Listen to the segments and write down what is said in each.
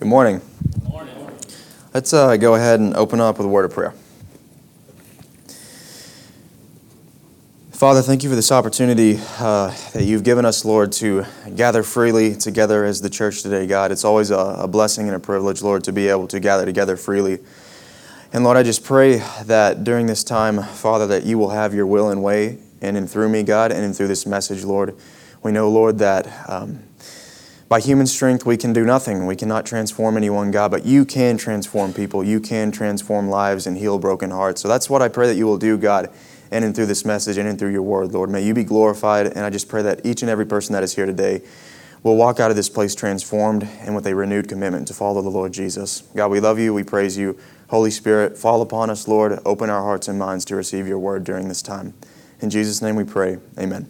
Good morning. Good morning. Let's uh, go ahead and open up with a word of prayer. Father, thank you for this opportunity uh, that you've given us, Lord, to gather freely together as the church today, God. It's always a, a blessing and a privilege, Lord, to be able to gather together freely. And Lord, I just pray that during this time, Father, that you will have your will and way and in and through me, God, and in through this message, Lord. We know, Lord, that. Um, by human strength, we can do nothing. We cannot transform anyone, God, but you can transform people. You can transform lives and heal broken hearts. So that's what I pray that you will do, God, in and through this message and in through your word, Lord. May you be glorified, and I just pray that each and every person that is here today will walk out of this place transformed and with a renewed commitment to follow the Lord Jesus. God, we love you. We praise you. Holy Spirit, fall upon us, Lord. Open our hearts and minds to receive your word during this time. In Jesus' name we pray. Amen.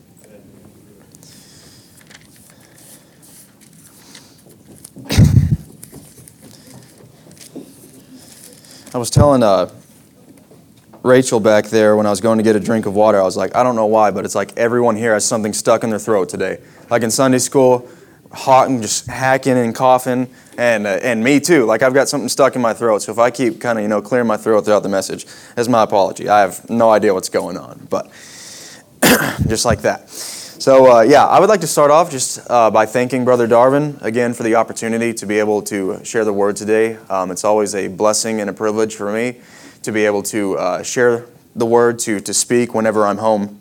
I was telling uh, Rachel back there when I was going to get a drink of water, I was like, I don't know why, but it's like everyone here has something stuck in their throat today. Like in Sunday school, hot and just hacking and coughing, and, uh, and me too. Like I've got something stuck in my throat. So if I keep kind of, you know, clearing my throat throughout the message, that's my apology. I have no idea what's going on, but just like that. So, uh, yeah, I would like to start off just uh, by thanking Brother Darwin again for the opportunity to be able to share the word today. Um, it's always a blessing and a privilege for me to be able to uh, share the word, to, to speak whenever I'm home.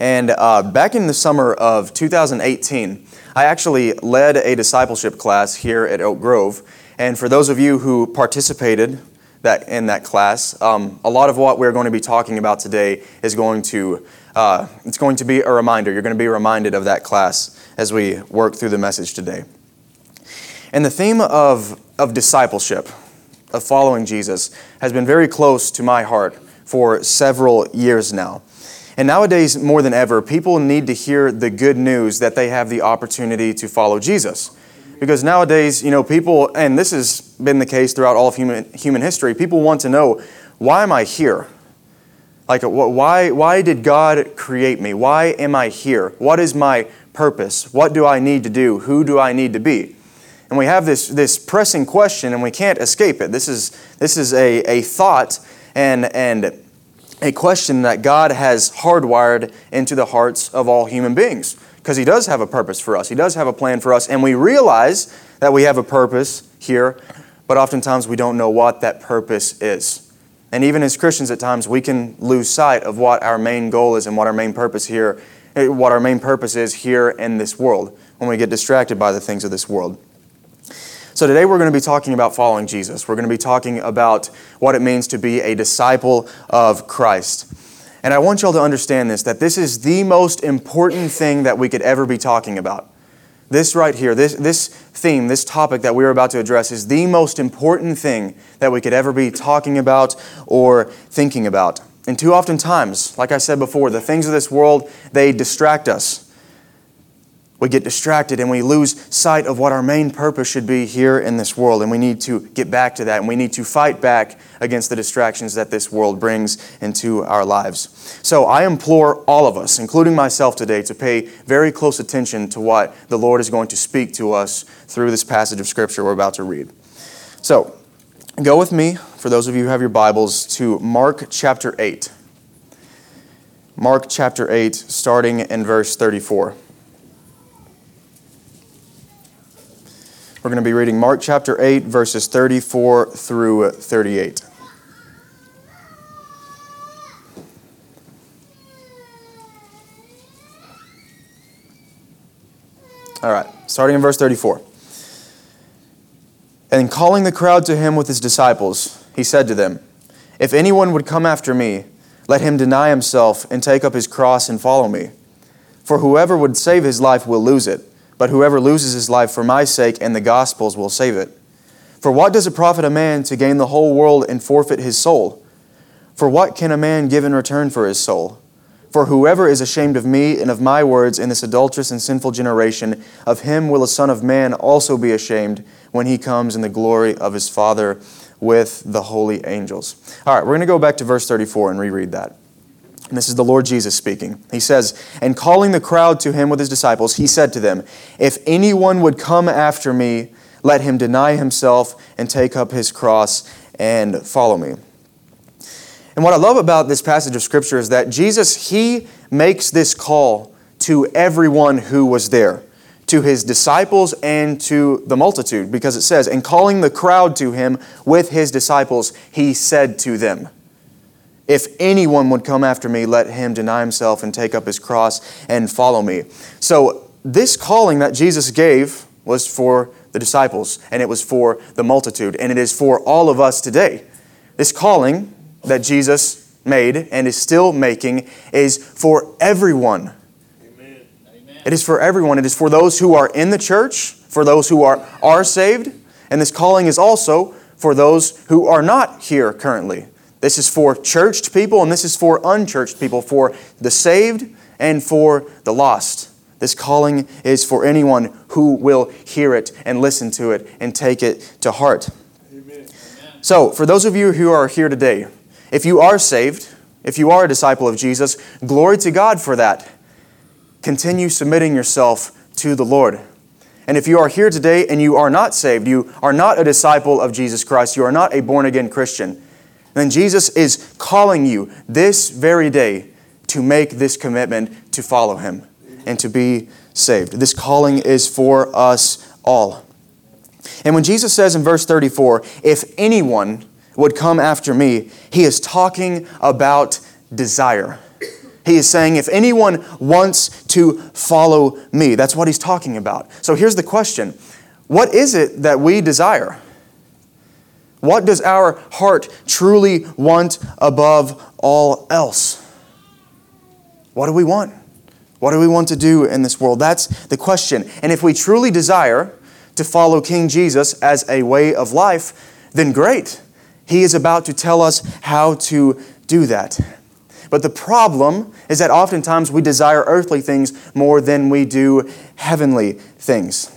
And uh, back in the summer of 2018, I actually led a discipleship class here at Oak Grove. And for those of you who participated that, in that class, um, a lot of what we're going to be talking about today is going to uh, it's going to be a reminder. You're going to be reminded of that class as we work through the message today. And the theme of, of discipleship, of following Jesus, has been very close to my heart for several years now. And nowadays, more than ever, people need to hear the good news that they have the opportunity to follow Jesus. Because nowadays, you know, people, and this has been the case throughout all of human, human history, people want to know why am I here? Like, why, why did God create me? Why am I here? What is my purpose? What do I need to do? Who do I need to be? And we have this, this pressing question and we can't escape it. This is, this is a, a thought and, and a question that God has hardwired into the hearts of all human beings. Because He does have a purpose for us, He does have a plan for us, and we realize that we have a purpose here, but oftentimes we don't know what that purpose is. And even as Christians, at times, we can lose sight of what our main goal is and what our main purpose here, eh, what our main purpose is here in this world when we get distracted by the things of this world. So today we're going to be talking about following Jesus. We're going to be talking about what it means to be a disciple of Christ. And I want y'all to understand this that this is the most important thing that we could ever be talking about. This right here, this, this theme, this topic that we're about to address is the most important thing that we could ever be talking about or thinking about. And too often times, like I said before, the things of this world, they distract us we get distracted and we lose sight of what our main purpose should be here in this world. And we need to get back to that. And we need to fight back against the distractions that this world brings into our lives. So I implore all of us, including myself today, to pay very close attention to what the Lord is going to speak to us through this passage of Scripture we're about to read. So go with me, for those of you who have your Bibles, to Mark chapter 8. Mark chapter 8, starting in verse 34. We're going to be reading Mark chapter 8, verses 34 through 38. All right, starting in verse 34. And calling the crowd to him with his disciples, he said to them, If anyone would come after me, let him deny himself and take up his cross and follow me. For whoever would save his life will lose it but whoever loses his life for my sake and the gospel's will save it. For what does it profit a man to gain the whole world and forfeit his soul? For what can a man give in return for his soul? For whoever is ashamed of me and of my words in this adulterous and sinful generation, of him will the Son of Man also be ashamed when he comes in the glory of his Father with the holy angels. All right, we're going to go back to verse 34 and reread that. And this is the Lord Jesus speaking. He says, And calling the crowd to him with his disciples, he said to them, If anyone would come after me, let him deny himself and take up his cross and follow me. And what I love about this passage of Scripture is that Jesus, he makes this call to everyone who was there, to his disciples and to the multitude, because it says, In calling the crowd to him with his disciples, he said to them, If anyone would come after me, let him deny himself and take up his cross and follow me. So, this calling that Jesus gave was for the disciples, and it was for the multitude, and it is for all of us today. This calling that Jesus made and is still making is for everyone. Amen. It is for everyone. It is for those who are in the church, for those who are, are saved, and this calling is also for those who are not here currently. This is for churched people and this is for unchurched people, for the saved and for the lost. This calling is for anyone who will hear it and listen to it and take it to heart. Amen. So, for those of you who are here today, if you are saved, if you are a disciple of Jesus, glory to God for that. Continue submitting yourself to the Lord. And if you are here today and you are not saved, you are not a disciple of Jesus Christ, you are not a born again Christian, then Jesus is calling you this very day to make this commitment to follow Him and to be saved. This calling is for us all. And when Jesus says in verse 34, if anyone would come after me, he is talking about desire. He is saying, if anyone wants to follow me, that's what he's talking about. So here's the question What is it that we desire? What does our heart truly want above all else? What do we want? What do we want to do in this world? That's the question. And if we truly desire to follow King Jesus as a way of life, then great. He is about to tell us how to do that. But the problem is that oftentimes we desire earthly things more than we do heavenly things.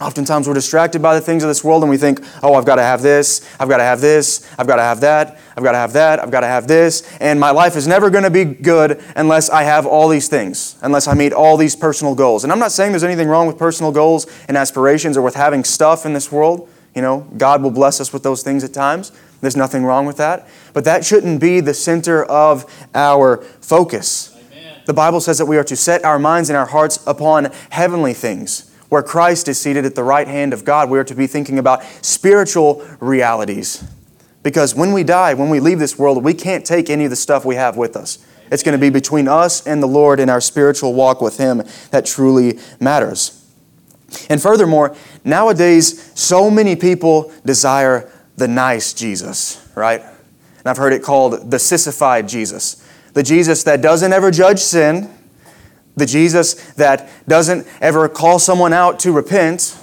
Oftentimes we're distracted by the things of this world and we think, oh, I've got to have this, I've got to have this, I've got to have that, I've got to have that, I've got to have this, and my life is never going to be good unless I have all these things, unless I meet all these personal goals. And I'm not saying there's anything wrong with personal goals and aspirations or with having stuff in this world. You know, God will bless us with those things at times. There's nothing wrong with that. But that shouldn't be the center of our focus. Amen. The Bible says that we are to set our minds and our hearts upon heavenly things where Christ is seated at the right hand of God, we are to be thinking about spiritual realities. Because when we die, when we leave this world, we can't take any of the stuff we have with us. It's going to be between us and the Lord in our spiritual walk with Him that truly matters. And furthermore, nowadays, so many people desire the nice Jesus, right? And I've heard it called the sissified Jesus. The Jesus that doesn't ever judge sin, the Jesus that doesn't ever call someone out to repent,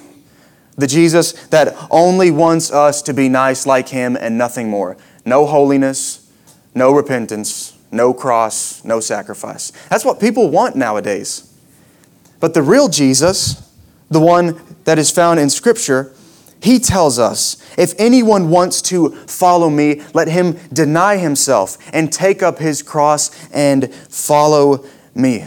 the Jesus that only wants us to be nice like Him and nothing more. No holiness, no repentance, no cross, no sacrifice. That's what people want nowadays. But the real Jesus, the one that is found in Scripture, he tells us, if anyone wants to follow me, let him deny himself and take up his cross and follow me.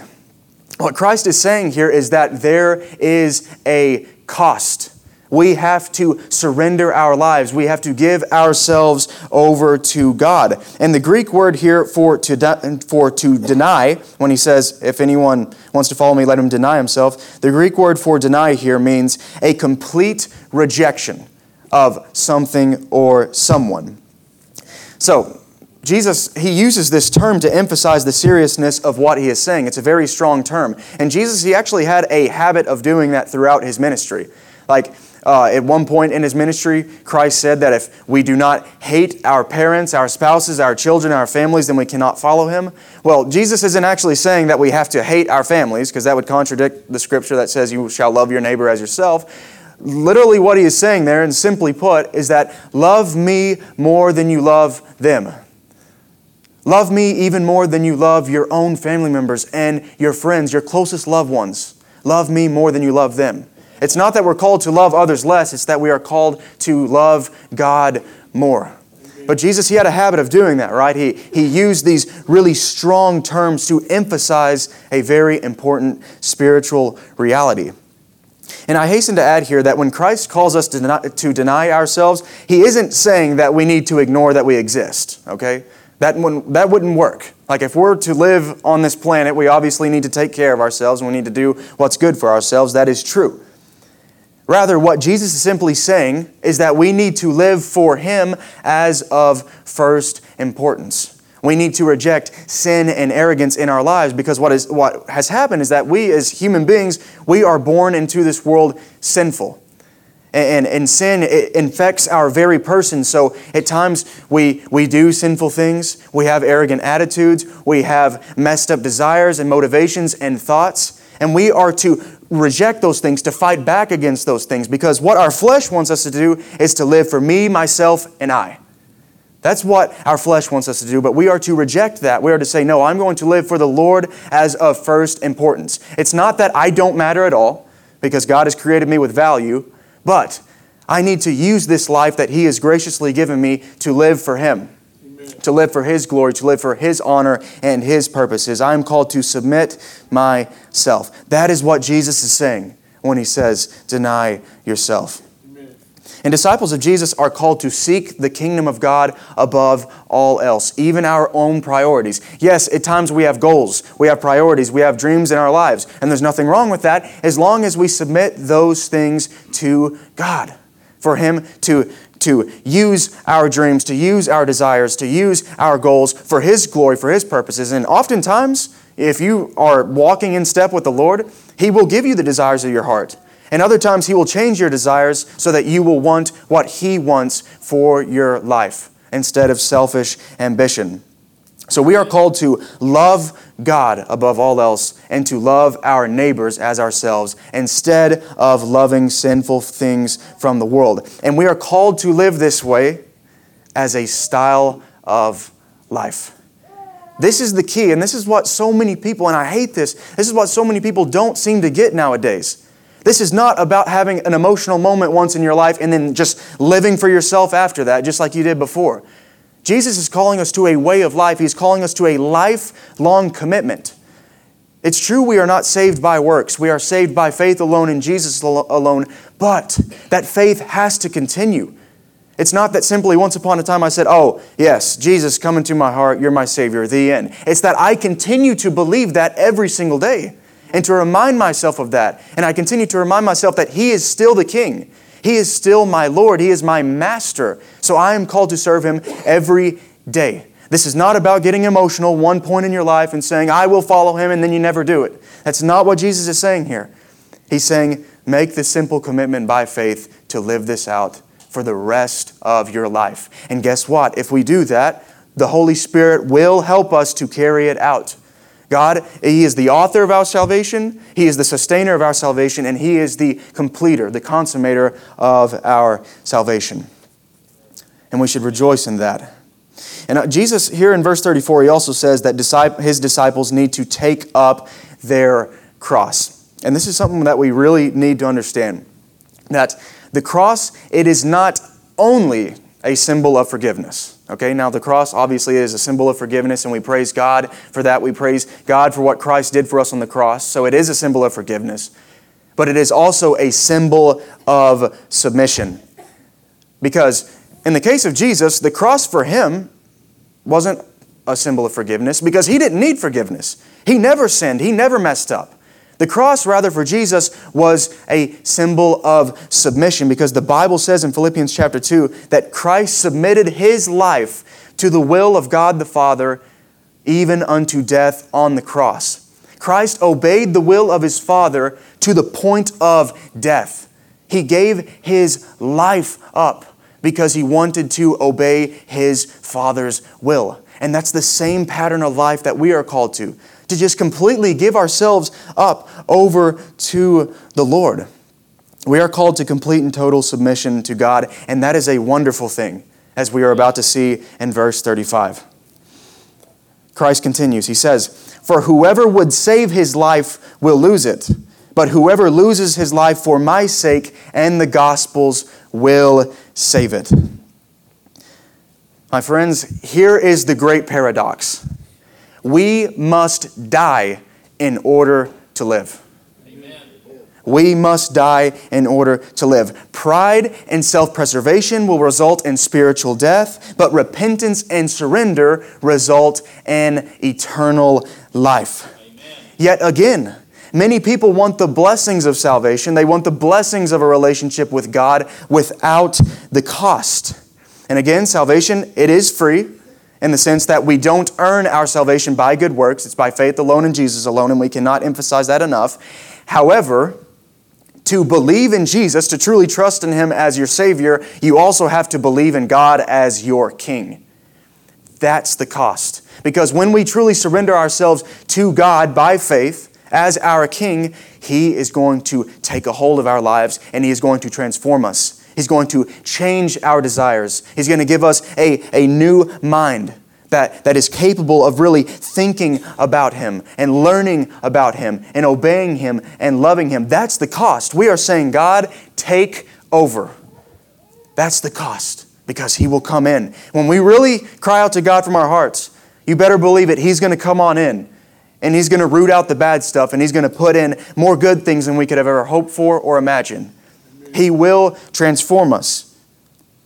What Christ is saying here is that there is a cost. We have to surrender our lives. We have to give ourselves over to God. And the Greek word here for to, de- for to deny, when he says, if anyone wants to follow me, let him deny himself, the Greek word for deny here means a complete rejection of something or someone. So, Jesus, he uses this term to emphasize the seriousness of what he is saying. It's a very strong term. And Jesus, he actually had a habit of doing that throughout his ministry. Like, uh, at one point in his ministry, Christ said that if we do not hate our parents, our spouses, our children, our families, then we cannot follow him. Well, Jesus isn't actually saying that we have to hate our families, because that would contradict the scripture that says you shall love your neighbor as yourself. Literally, what he is saying there, and simply put, is that love me more than you love them. Love me even more than you love your own family members and your friends, your closest loved ones. Love me more than you love them. It's not that we're called to love others less, it's that we are called to love God more. But Jesus, he had a habit of doing that, right? He, he used these really strong terms to emphasize a very important spiritual reality. And I hasten to add here that when Christ calls us to deny, to deny ourselves, he isn't saying that we need to ignore that we exist, okay? That, wouldn't, that wouldn't work. Like, if we're to live on this planet, we obviously need to take care of ourselves and we need to do what's good for ourselves. That is true. Rather, what Jesus is simply saying is that we need to live for Him as of first importance. We need to reject sin and arrogance in our lives because what, is, what has happened is that we, as human beings, we are born into this world sinful. And, and sin it infects our very person. So at times we, we do sinful things, we have arrogant attitudes, we have messed up desires and motivations and thoughts. And we are to reject those things, to fight back against those things, because what our flesh wants us to do is to live for me, myself, and I. That's what our flesh wants us to do, but we are to reject that. We are to say, No, I'm going to live for the Lord as of first importance. It's not that I don't matter at all, because God has created me with value, but I need to use this life that He has graciously given me to live for Him to live for His glory, to live for His honor and His purposes. I am called to submit myself. That is what Jesus is saying when He says, Deny yourself. And disciples of Jesus are called to seek the kingdom of God above all else, even our own priorities. Yes, at times we have goals, we have priorities, we have dreams in our lives, and there's nothing wrong with that as long as we submit those things to God. For Him to to use our dreams, to use our desires, to use our goals for His glory, for His purposes. And oftentimes, if you are walking in step with the Lord, He will give you the desires of your heart. And other times, He will change your desires so that you will want what He wants for your life instead of selfish ambition. So we are called to love God above all else and to love our neighbors as ourselves instead of loving sinful things from the world. And we are called to live this way as a style of life. This is the key, and this is what so many people, and I hate this, this is what so many people don't seem to get nowadays. This is not about having an emotional moment once in your life and then just living for yourself after that, just like you did before. Jesus is calling us to a way of life. He's calling us to a lifelong commitment. It's true we are not saved by works. We are saved by faith alone in Jesus alone, but that faith has to continue. It's not that simply once upon a time I said, Oh, yes, Jesus, come into my heart, you're my Savior, the end. It's that I continue to believe that every single day and to remind myself of that. And I continue to remind myself that He is still the King. He is still my Lord. He is my master. So I am called to serve Him every day. This is not about getting emotional one point in your life and saying, I will follow Him, and then you never do it. That's not what Jesus is saying here. He's saying, make the simple commitment by faith to live this out for the rest of your life. And guess what? If we do that, the Holy Spirit will help us to carry it out. God, He is the author of our salvation, He is the sustainer of our salvation, and He is the completer, the consummator of our salvation. And we should rejoice in that. And uh, Jesus, here in verse 34, He also says that His disciples need to take up their cross. And this is something that we really need to understand. That the cross, it is not only a symbol of forgiveness. Okay, now the cross obviously is a symbol of forgiveness, and we praise God for that. We praise God for what Christ did for us on the cross. So it is a symbol of forgiveness, but it is also a symbol of submission. Because in the case of Jesus, the cross for him wasn't a symbol of forgiveness because he didn't need forgiveness. He never sinned, he never messed up. The cross, rather, for Jesus was a symbol of submission because the Bible says in Philippians chapter 2 that Christ submitted his life to the will of God the Father, even unto death on the cross. Christ obeyed the will of his Father to the point of death. He gave his life up because he wanted to obey his Father's will. And that's the same pattern of life that we are called to to just completely give ourselves up over to the Lord. We are called to complete and total submission to God, and that is a wonderful thing, as we are about to see in verse 35. Christ continues, He says, For whoever would save his life will lose it, but whoever loses his life for my sake and the gospel's will save it. My friends, here is the great paradox. We must die in order to live. Amen. We must die in order to live. Pride and self preservation will result in spiritual death, but repentance and surrender result in eternal life. Amen. Yet again, Many people want the blessings of salvation. They want the blessings of a relationship with God without the cost. And again, salvation, it is free in the sense that we don't earn our salvation by good works. It's by faith alone in Jesus alone, and we cannot emphasize that enough. However, to believe in Jesus, to truly trust in Him as your Savior, you also have to believe in God as your King. That's the cost. Because when we truly surrender ourselves to God by faith, as our King, He is going to take a hold of our lives and He is going to transform us. He's going to change our desires. He's going to give us a, a new mind that, that is capable of really thinking about Him and learning about Him and obeying Him and loving Him. That's the cost. We are saying, God, take over. That's the cost because He will come in. When we really cry out to God from our hearts, you better believe it, He's going to come on in and He's going to root out the bad stuff and He's going to put in more good things than we could have ever hoped for or imagine. He will transform us,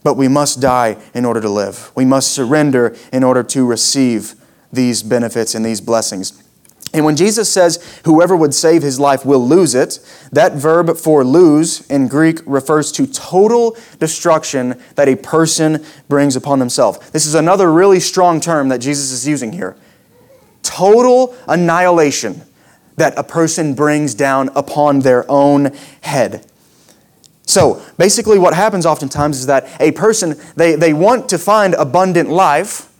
but we must die in order to live. We must surrender in order to receive these benefits and these blessings. And when Jesus says, whoever would save his life will lose it, that verb for lose in Greek refers to total destruction that a person brings upon themselves. This is another really strong term that Jesus is using here total annihilation that a person brings down upon their own head. So basically, what happens oftentimes is that a person, they, they want to find abundant life,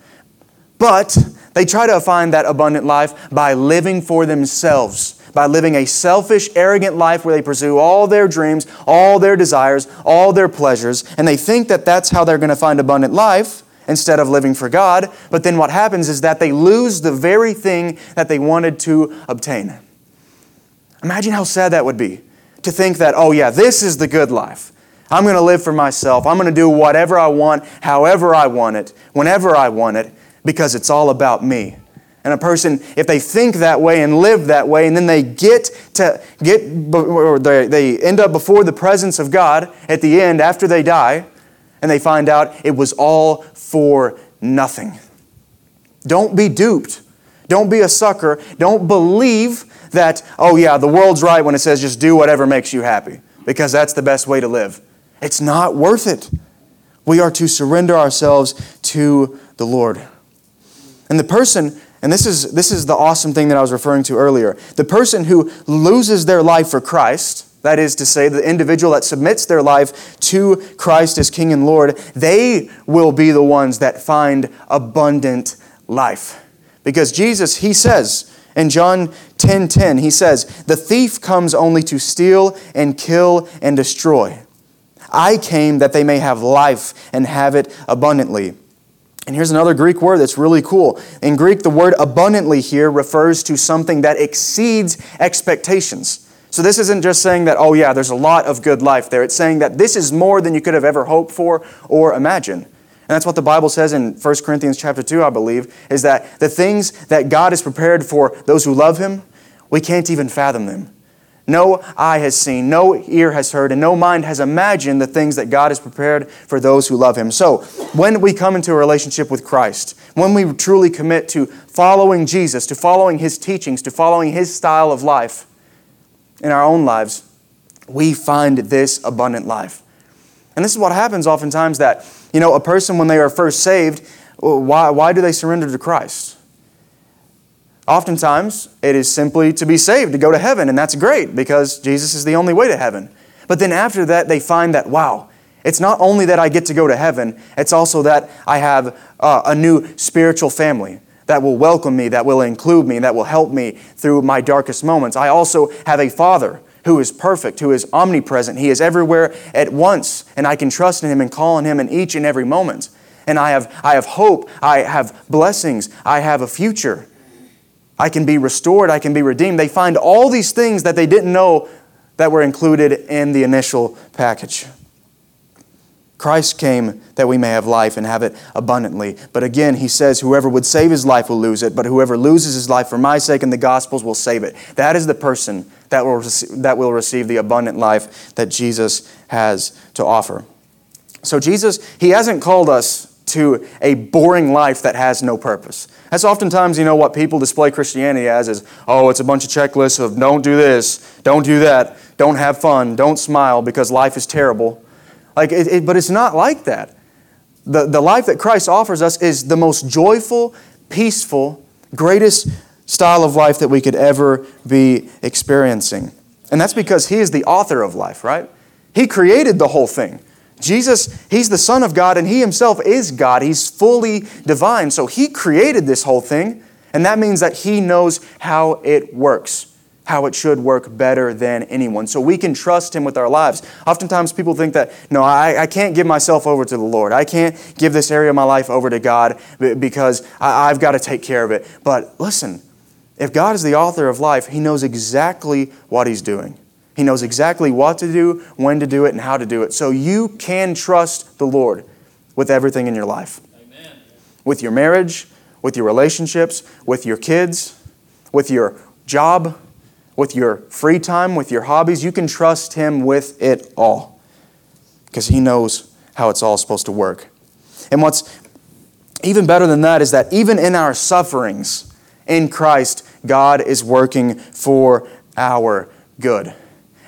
but they try to find that abundant life by living for themselves, by living a selfish, arrogant life where they pursue all their dreams, all their desires, all their pleasures, and they think that that's how they're going to find abundant life instead of living for God. But then what happens is that they lose the very thing that they wanted to obtain. Imagine how sad that would be to think that, oh, yeah, this is the good life. I'm going to live for myself. I'm going to do whatever I want, however I want it, whenever I want it, because it's all about me. And a person, if they think that way and live that way, and then they get to get, or they end up before the presence of God at the end after they die, and they find out it was all for nothing. Don't be duped. Don't be a sucker. Don't believe that, oh, yeah, the world's right when it says just do whatever makes you happy, because that's the best way to live. It's not worth it. We are to surrender ourselves to the Lord. And the person, and this is, this is the awesome thing that I was referring to earlier, the person who loses their life for Christ, that is to say, the individual that submits their life to Christ as King and Lord, they will be the ones that find abundant life. Because Jesus, He says in John 10:10, 10, 10, He says, The thief comes only to steal and kill and destroy. I came that they may have life and have it abundantly. And here's another Greek word that's really cool. In Greek, the word abundantly here refers to something that exceeds expectations. So this isn't just saying that, oh yeah, there's a lot of good life there. It's saying that this is more than you could have ever hoped for or imagined. And that's what the Bible says in 1 Corinthians chapter 2, I believe, is that the things that God has prepared for those who love Him, we can't even fathom them. No eye has seen, no ear has heard, and no mind has imagined the things that God has prepared for those who love Him. So, when we come into a relationship with Christ, when we truly commit to following Jesus, to following His teachings, to following His style of life, in our own lives, we find this abundant life. And this is what happens oftentimes that, you know, a person when they are first saved, why, why do they surrender to Christ? Oftentimes, it is simply to be saved, to go to heaven, and that's great because Jesus is the only way to heaven. But then after that, they find that, wow, it's not only that I get to go to heaven, it's also that I have uh, a new spiritual family that will welcome me, that will include me, that will help me through my darkest moments. I also have a Father who is perfect, who is omnipresent. He is everywhere at once, and I can trust in Him and call on Him in each and every moment. And I have, I have hope, I have blessings, I have a future. I can be restored, I can be redeemed. They find all these things that they didn't know that were included in the initial package. Christ came that we may have life and have it abundantly. But again, he says, Whoever would save his life will lose it, but whoever loses his life for my sake and the gospel's will save it. That is the person that will, that will receive the abundant life that Jesus has to offer. So, Jesus, he hasn't called us to a boring life that has no purpose. That's oftentimes, you know, what people display Christianity as is, oh, it's a bunch of checklists of don't do this, don't do that, don't have fun, don't smile because life is terrible. Like, it, it, but it's not like that. The, the life that Christ offers us is the most joyful, peaceful, greatest style of life that we could ever be experiencing. And that's because He is the author of life, right? He created the whole thing. Jesus, He's the Son of God, and He Himself is God. He's fully divine. So He created this whole thing, and that means that He knows how it works how it should work better than anyone. So we can trust Him with our lives. Oftentimes people think that, no, I, I can't give myself over to the Lord. I can't give this area of my life over to God because I, I've got to take care of it. But listen, if God is the author of life, He knows exactly what He's doing. He knows exactly what to do, when to do it, and how to do it. So you can trust the Lord with everything in your life. Amen. With your marriage, with your relationships, with your kids, with your job, with your free time, with your hobbies. You can trust Him with it all because He knows how it's all supposed to work. And what's even better than that is that even in our sufferings in Christ, God is working for our good.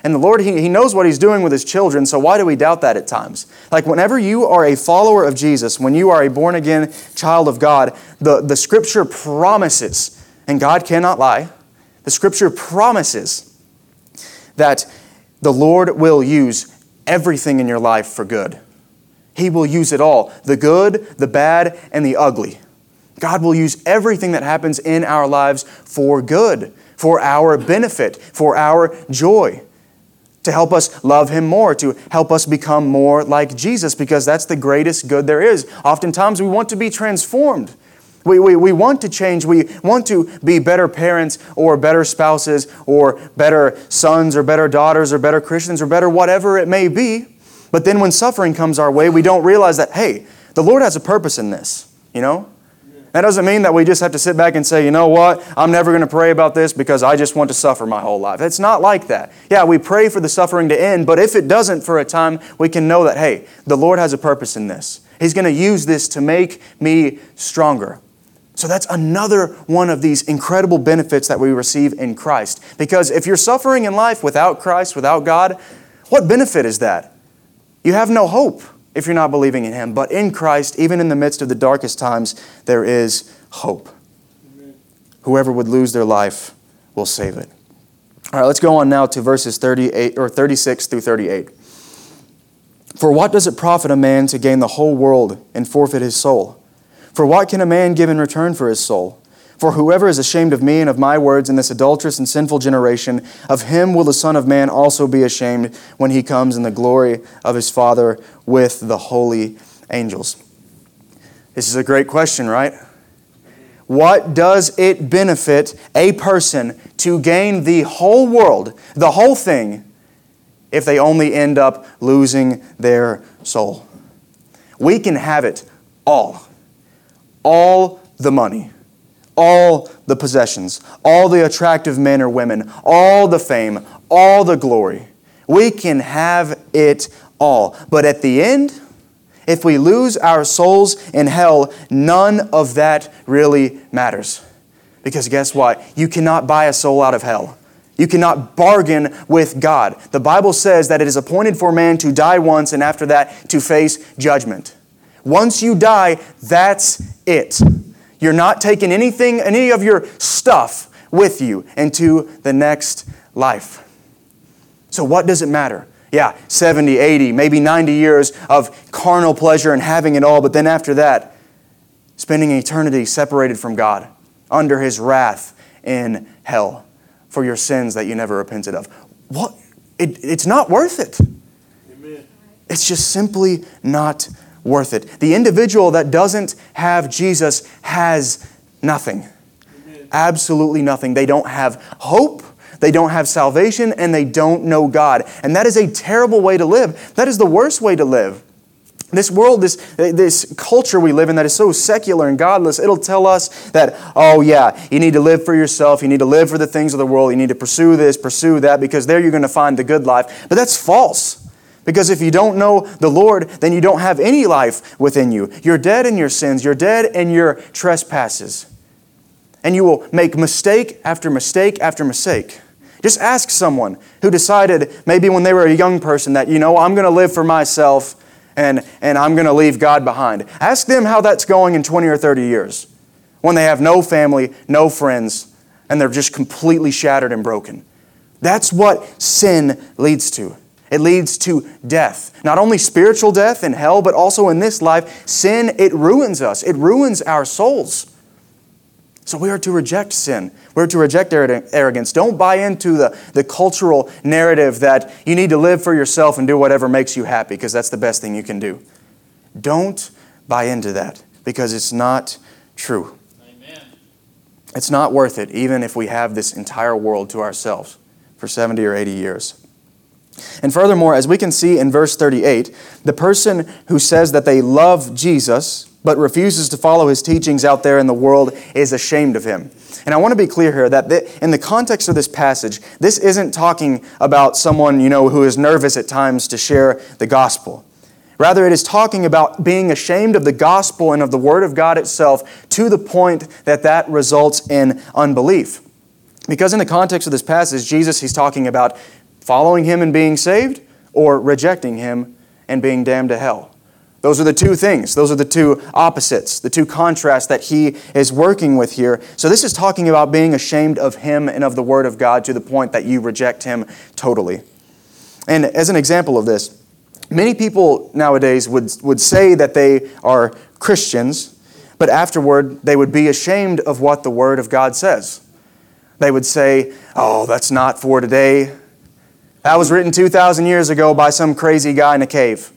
And the Lord, he, he knows what He's doing with His children, so why do we doubt that at times? Like, whenever you are a follower of Jesus, when you are a born again child of God, the, the Scripture promises, and God cannot lie, the scripture promises that the Lord will use everything in your life for good. He will use it all the good, the bad, and the ugly. God will use everything that happens in our lives for good, for our benefit, for our joy, to help us love Him more, to help us become more like Jesus, because that's the greatest good there is. Oftentimes we want to be transformed. We, we, we want to change. We want to be better parents or better spouses or better sons or better daughters or better Christians or better whatever it may be. But then when suffering comes our way, we don't realize that, hey, the Lord has a purpose in this, you know? That doesn't mean that we just have to sit back and say, you know what, I'm never going to pray about this because I just want to suffer my whole life. It's not like that. Yeah, we pray for the suffering to end, but if it doesn't for a time, we can know that, hey, the Lord has a purpose in this. He's going to use this to make me stronger. So that's another one of these incredible benefits that we receive in Christ. Because if you're suffering in life without Christ, without God, what benefit is that? You have no hope if you're not believing in Him. But in Christ, even in the midst of the darkest times, there is hope. Amen. Whoever would lose their life will save it. All right, let's go on now to verses 38 or 36 through 38. For what does it profit a man to gain the whole world and forfeit his soul? For what can a man give in return for his soul? For whoever is ashamed of me and of my words in this adulterous and sinful generation, of him will the Son of Man also be ashamed when he comes in the glory of his Father with the holy angels. This is a great question, right? What does it benefit a person to gain the whole world, the whole thing, if they only end up losing their soul? We can have it all all the money, all the possessions, all the attractive men or women, all the fame, all the glory. We can have it all. But at the end, if we lose our souls in hell, none of that really matters. Because guess what? You cannot buy a soul out of hell. You cannot bargain with God. The Bible says that it is appointed for man to die once and after that to face judgment. Once you die, that's it. You're not taking anything, any of your stuff with you into the next life. So, what does it matter? Yeah, 70, 80, maybe 90 years of carnal pleasure and having it all, but then after that, spending eternity separated from God under His wrath in hell for your sins that you never repented of. What? It, it's not worth it. Amen. It's just simply not worth it. The individual that doesn't have Jesus has nothing. Absolutely nothing. They don't have hope, they don't have salvation, and they don't know God. And that is a terrible way to live. That is the worst way to live. This world, this, this culture we live in that is so secular and godless, it'll tell us that, oh, yeah, you need to live for yourself, you need to live for the things of the world, you need to pursue this, pursue that, because there you're going to find the good life. But that's false. Because if you don't know the Lord, then you don't have any life within you. You're dead in your sins, you're dead in your trespasses. And you will make mistake after mistake after mistake. Just ask someone who decided, maybe when they were a young person, that, you know, I'm going to live for myself and, and I'm going to leave God behind. Ask them how that's going in 20 or 30 years when they have no family, no friends, and they're just completely shattered and broken. That's what sin leads to. It leads to death. Not only spiritual death in hell, but also in this life. Sin, it ruins us, it ruins our souls. So we are to reject sin. We're to reject arrogance. Don't buy into the, the cultural narrative that you need to live for yourself and do whatever makes you happy because that's the best thing you can do. Don't buy into that because it's not true. Amen. It's not worth it, even if we have this entire world to ourselves for 70 or 80 years. And furthermore, as we can see in verse 38, the person who says that they love Jesus but refuses to follow his teachings out there in the world is ashamed of him. And I want to be clear here that in the context of this passage, this isn't talking about someone, you know, who is nervous at times to share the gospel. Rather, it is talking about being ashamed of the gospel and of the word of God itself to the point that that results in unbelief. Because in the context of this passage, Jesus, he's talking about following him and being saved or rejecting him and being damned to hell. Those are the two things. Those are the two opposites, the two contrasts that he is working with here. So, this is talking about being ashamed of him and of the Word of God to the point that you reject him totally. And as an example of this, many people nowadays would, would say that they are Christians, but afterward they would be ashamed of what the Word of God says. They would say, Oh, that's not for today. That was written 2,000 years ago by some crazy guy in a cave.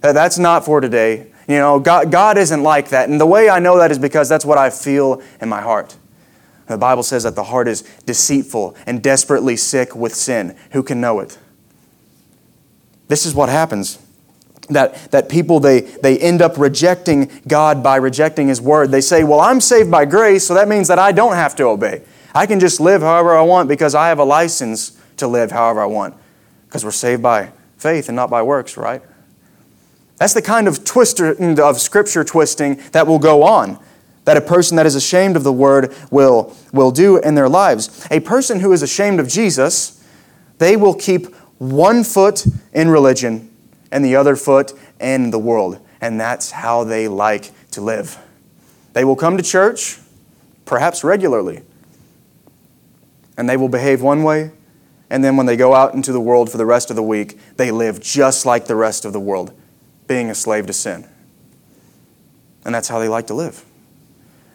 That's not for today. You know, God, God isn't like that. And the way I know that is because that's what I feel in my heart. The Bible says that the heart is deceitful and desperately sick with sin. Who can know it? This is what happens. That, that people, they, they end up rejecting God by rejecting His Word. They say, Well, I'm saved by grace, so that means that I don't have to obey. I can just live however I want because I have a license to live however I want. Because we're saved by faith and not by works, right? That's the kind of twister of scripture twisting that will go on that a person that is ashamed of the word will, will do in their lives. A person who is ashamed of Jesus, they will keep one foot in religion and the other foot in the world. And that's how they like to live. They will come to church, perhaps regularly, and they will behave one way, and then when they go out into the world for the rest of the week, they live just like the rest of the world being a slave to sin. And that's how they like to live.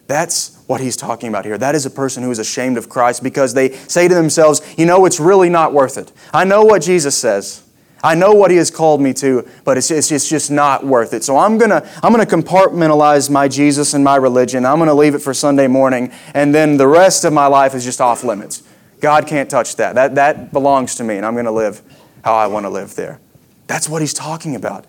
That's what he's talking about here. That is a person who is ashamed of Christ because they say to themselves, you know, it's really not worth it. I know what Jesus says. I know what he has called me to, but it's, it's, it's just not worth it. So I'm going to I'm to compartmentalize my Jesus and my religion. I'm going to leave it for Sunday morning, and then the rest of my life is just off limits. God can't touch that. That, that belongs to me, and I'm going to live how I want to live there. That's what he's talking about.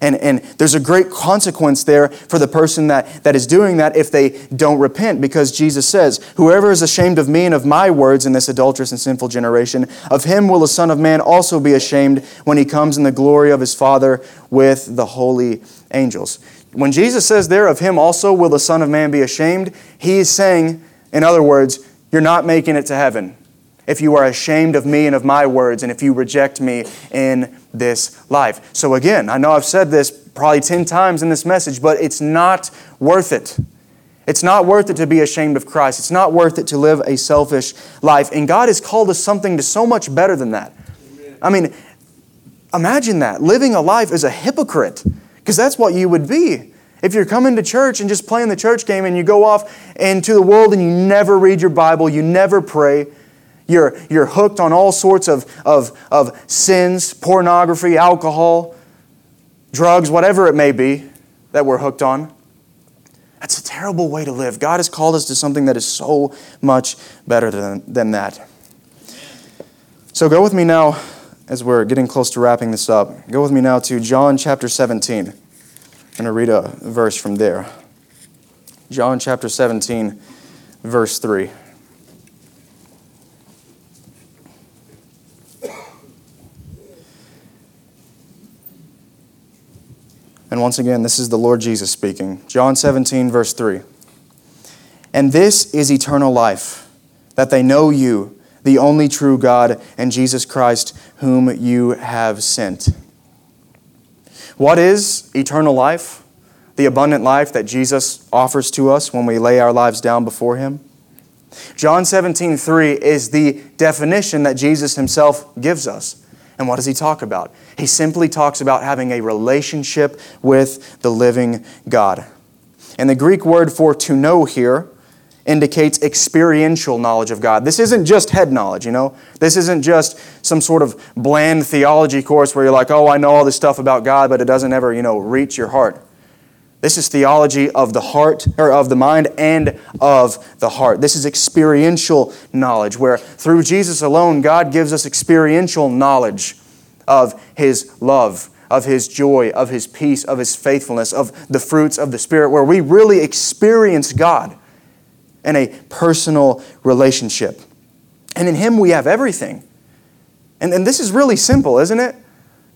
And, and there's a great consequence there for the person that, that is doing that if they don't repent, because Jesus says, Whoever is ashamed of me and of my words in this adulterous and sinful generation, of him will the Son of Man also be ashamed when he comes in the glory of his Father with the holy angels. When Jesus says there, Of him also will the Son of Man be ashamed, he is saying, in other words, you're not making it to heaven if you are ashamed of me and of my words, and if you reject me in this life. So, again, I know I've said this probably 10 times in this message, but it's not worth it. It's not worth it to be ashamed of Christ. It's not worth it to live a selfish life. And God has called us something to so much better than that. I mean, imagine that living a life as a hypocrite, because that's what you would be. If you're coming to church and just playing the church game and you go off into the world and you never read your Bible, you never pray, you're, you're hooked on all sorts of, of, of sins, pornography, alcohol, drugs, whatever it may be that we're hooked on. That's a terrible way to live. God has called us to something that is so much better than, than that. So go with me now as we're getting close to wrapping this up, go with me now to John chapter 17. I'm going to read a verse from there. John chapter 17, verse 3. And once again, this is the Lord Jesus speaking. John 17, verse 3. And this is eternal life, that they know you, the only true God, and Jesus Christ, whom you have sent. What is eternal life? The abundant life that Jesus offers to us when we lay our lives down before Him? John 17, 3 is the definition that Jesus Himself gives us. And what does he talk about? He simply talks about having a relationship with the living God. And the Greek word for to know here indicates experiential knowledge of God. This isn't just head knowledge, you know? This isn't just some sort of bland theology course where you're like, oh, I know all this stuff about God, but it doesn't ever, you know, reach your heart. This is theology of the heart, or of the mind and of the heart. This is experiential knowledge, where through Jesus alone, God gives us experiential knowledge of His love, of His joy, of His peace, of His faithfulness, of the fruits of the Spirit, where we really experience God in a personal relationship. And in Him we have everything. And, and this is really simple, isn't it?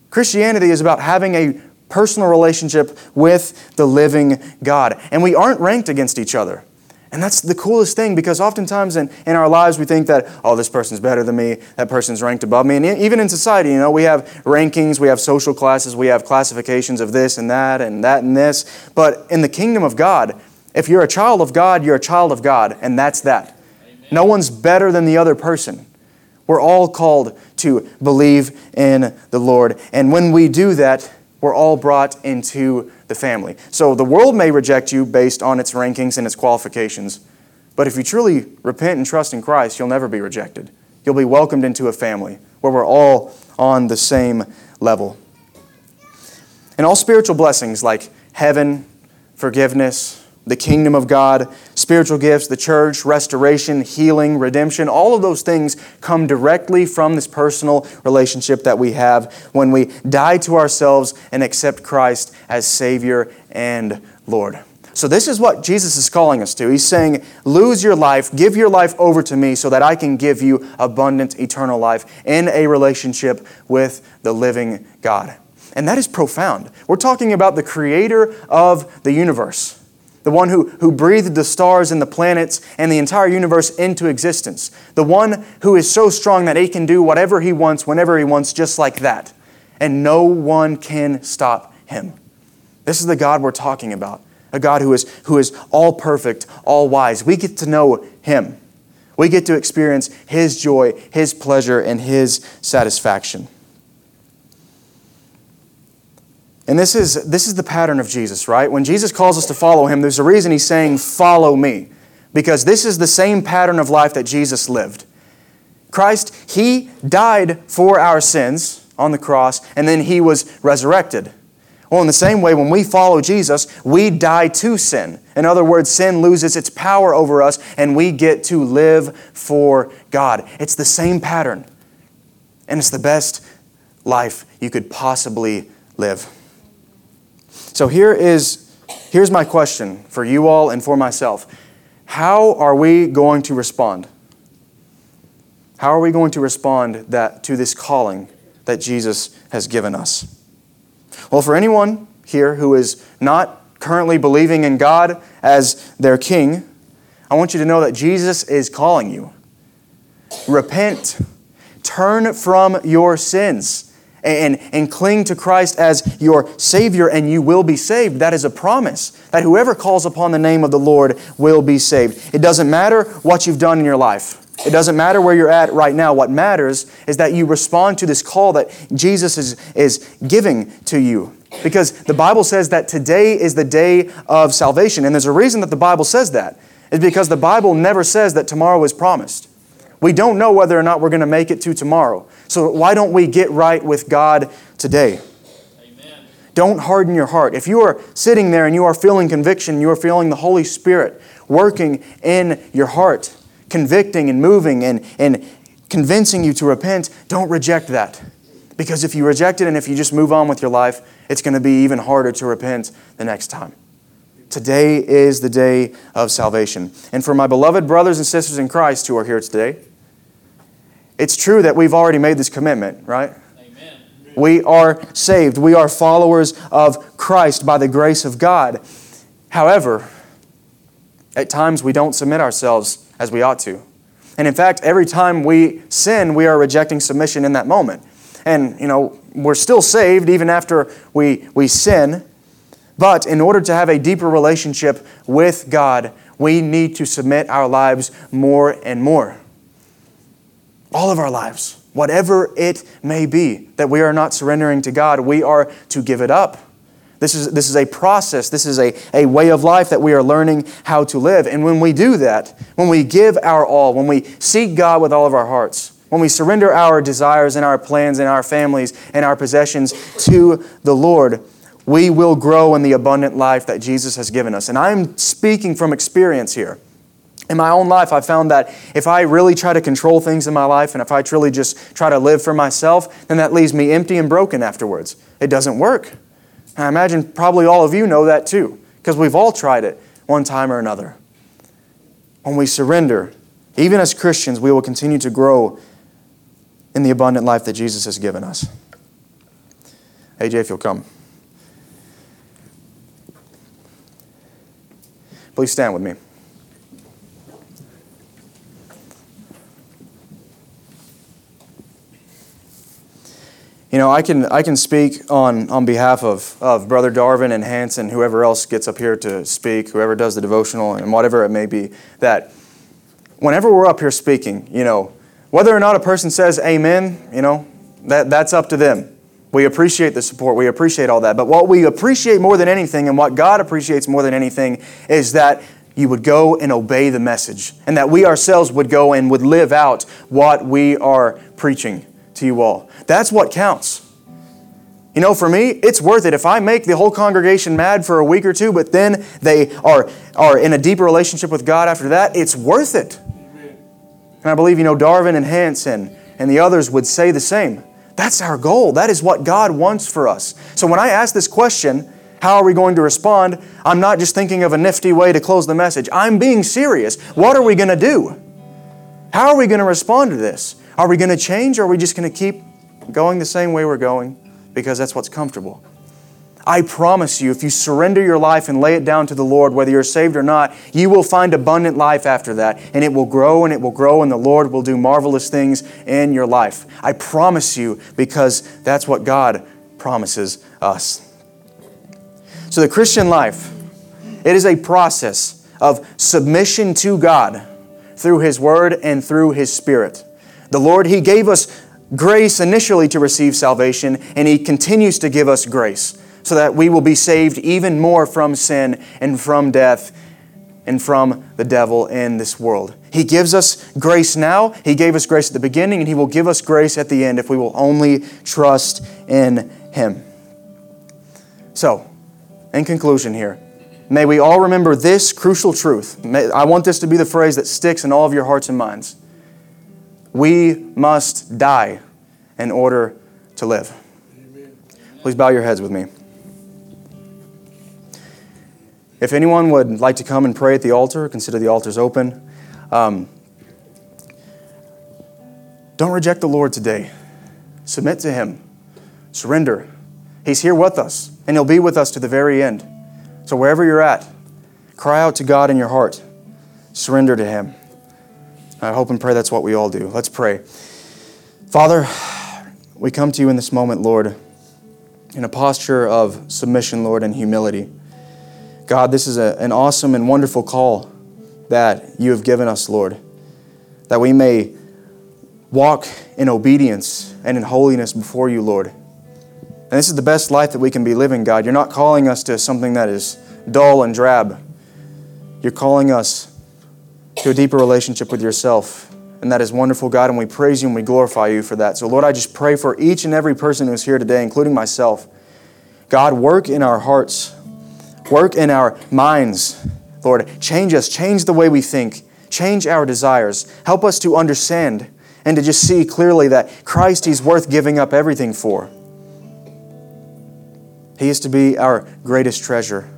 Christianity is about having a personal relationship with the living God. And we aren't ranked against each other. And that's the coolest thing because oftentimes in, in our lives we think that, oh, this person's better than me, that person's ranked above me. And even in society, you know, we have rankings, we have social classes, we have classifications of this and that and that and this. But in the kingdom of God, if you're a child of God, you're a child of God, and that's that. Amen. No one's better than the other person. We're all called to believe in the Lord. And when we do that, we're all brought into the family. So the world may reject you based on its rankings and its qualifications, but if you truly repent and trust in Christ, you'll never be rejected. You'll be welcomed into a family where we're all on the same level. And all spiritual blessings like heaven, forgiveness, the kingdom of God, spiritual gifts, the church, restoration, healing, redemption, all of those things come directly from this personal relationship that we have when we die to ourselves and accept Christ as Savior and Lord. So, this is what Jesus is calling us to. He's saying, Lose your life, give your life over to me so that I can give you abundant eternal life in a relationship with the living God. And that is profound. We're talking about the creator of the universe the one who, who breathed the stars and the planets and the entire universe into existence, the one who is so strong that he can do whatever he wants, whenever he wants, just like that. And no one can stop him. This is the God we're talking about, a God who is, who is all perfect, all wise. We get to know him. We get to experience his joy, his pleasure, and his satisfaction. And this is, this is the pattern of Jesus, right? When Jesus calls us to follow him, there's a reason he's saying, Follow me. Because this is the same pattern of life that Jesus lived. Christ, he died for our sins on the cross, and then he was resurrected. Well, in the same way, when we follow Jesus, we die to sin. In other words, sin loses its power over us, and we get to live for God. It's the same pattern, and it's the best life you could possibly live. So here is here's my question for you all and for myself. How are we going to respond? How are we going to respond that to this calling that Jesus has given us? Well, for anyone here who is not currently believing in God as their king, I want you to know that Jesus is calling you. Repent. Turn from your sins and, and cling to Christ as your Savior, and you will be saved. That is a promise that whoever calls upon the name of the Lord will be saved. It doesn't matter what you've done in your life. It doesn't matter where you're at right now. What matters is that you respond to this call that Jesus is, is giving to you. Because the Bible says that today is the day of salvation. And there's a reason that the Bible says that. It's because the Bible never says that tomorrow is promised. We don't know whether or not we're going to make it to tomorrow. So why don't we get right with God today? Amen. Don't harden your heart. If you are sitting there and you are feeling conviction, you are feeling the Holy Spirit working in your heart, convicting and moving and, and convincing you to repent, don't reject that. Because if you reject it and if you just move on with your life, it's going to be even harder to repent the next time. Today is the day of salvation. And for my beloved brothers and sisters in Christ who are here today, it's true that we've already made this commitment, right? Amen. We are saved. We are followers of Christ by the grace of God. However, at times we don't submit ourselves as we ought to. And in fact, every time we sin, we are rejecting submission in that moment. And, you know, we're still saved even after we, we sin. But in order to have a deeper relationship with God, we need to submit our lives more and more. All of our lives, whatever it may be that we are not surrendering to God, we are to give it up. This is, this is a process. This is a, a way of life that we are learning how to live. And when we do that, when we give our all, when we seek God with all of our hearts, when we surrender our desires and our plans and our families and our possessions to the Lord, we will grow in the abundant life that Jesus has given us. And I'm speaking from experience here. In my own life, I found that if I really try to control things in my life and if I truly just try to live for myself, then that leaves me empty and broken afterwards. It doesn't work. And I imagine probably all of you know that too, because we've all tried it one time or another. When we surrender, even as Christians, we will continue to grow in the abundant life that Jesus has given us. AJ, if you'll come. Please stand with me. You know, I can, I can speak on, on behalf of, of Brother Darvin and Hanson, whoever else gets up here to speak, whoever does the devotional, and whatever it may be, that whenever we're up here speaking, you know, whether or not a person says amen, you know, that, that's up to them. We appreciate the support, we appreciate all that. But what we appreciate more than anything, and what God appreciates more than anything, is that you would go and obey the message, and that we ourselves would go and would live out what we are preaching to you all. That's what counts. You know, for me, it's worth it. If I make the whole congregation mad for a week or two, but then they are, are in a deeper relationship with God after that, it's worth it. And I believe, you know, Darwin and Hanson and the others would say the same. That's our goal. That is what God wants for us. So when I ask this question, how are we going to respond? I'm not just thinking of a nifty way to close the message. I'm being serious. What are we going to do? How are we going to respond to this? Are we going to change or are we just going to keep going the same way we're going because that's what's comfortable? I promise you, if you surrender your life and lay it down to the Lord, whether you're saved or not, you will find abundant life after that. And it will grow and it will grow, and the Lord will do marvelous things in your life. I promise you, because that's what God promises us. So, the Christian life, it is a process of submission to God through His Word and through His Spirit. The Lord, He gave us grace initially to receive salvation, and He continues to give us grace so that we will be saved even more from sin and from death and from the devil in this world. He gives us grace now, He gave us grace at the beginning, and He will give us grace at the end if we will only trust in Him. So, in conclusion, here, may we all remember this crucial truth. May, I want this to be the phrase that sticks in all of your hearts and minds. We must die in order to live. Please bow your heads with me. If anyone would like to come and pray at the altar, consider the altars open. Um, don't reject the Lord today. Submit to Him. Surrender. He's here with us, and He'll be with us to the very end. So, wherever you're at, cry out to God in your heart. Surrender to Him. I hope and pray that's what we all do. Let's pray. Father, we come to you in this moment, Lord, in a posture of submission, Lord, and humility. God, this is a, an awesome and wonderful call that you have given us, Lord, that we may walk in obedience and in holiness before you, Lord. And this is the best life that we can be living, God. You're not calling us to something that is dull and drab. You're calling us to a deeper relationship with yourself. And that is wonderful, God, and we praise you and we glorify you for that. So, Lord, I just pray for each and every person who's here today, including myself. God, work in our hearts Work in our minds, Lord. Change us, change the way we think, change our desires. Help us to understand and to just see clearly that Christ, He's worth giving up everything for. He is to be our greatest treasure.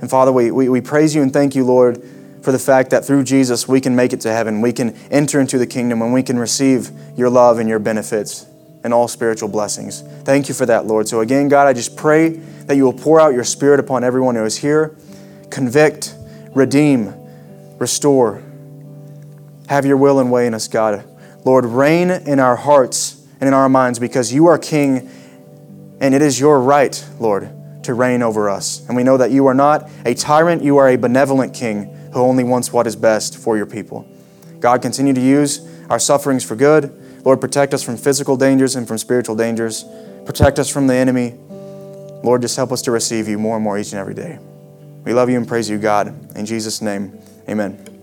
And Father, we, we, we praise you and thank you, Lord, for the fact that through Jesus we can make it to heaven. We can enter into the kingdom and we can receive your love and your benefits and all spiritual blessings. Thank you for that, Lord. So, again, God, I just pray that you will pour out your Spirit upon everyone who is here, convict, redeem, restore. Have your will and way in us, God. Lord, reign in our hearts and in our minds because you are King and it is your right, Lord, to reign over us. And we know that you are not a tyrant, you are a benevolent King who only wants what is best for your people. God, continue to use our sufferings for good. Lord, protect us from physical dangers and from spiritual dangers. Protect us from the enemy. Lord, just help us to receive you more and more each and every day. We love you and praise you, God. In Jesus' name, amen.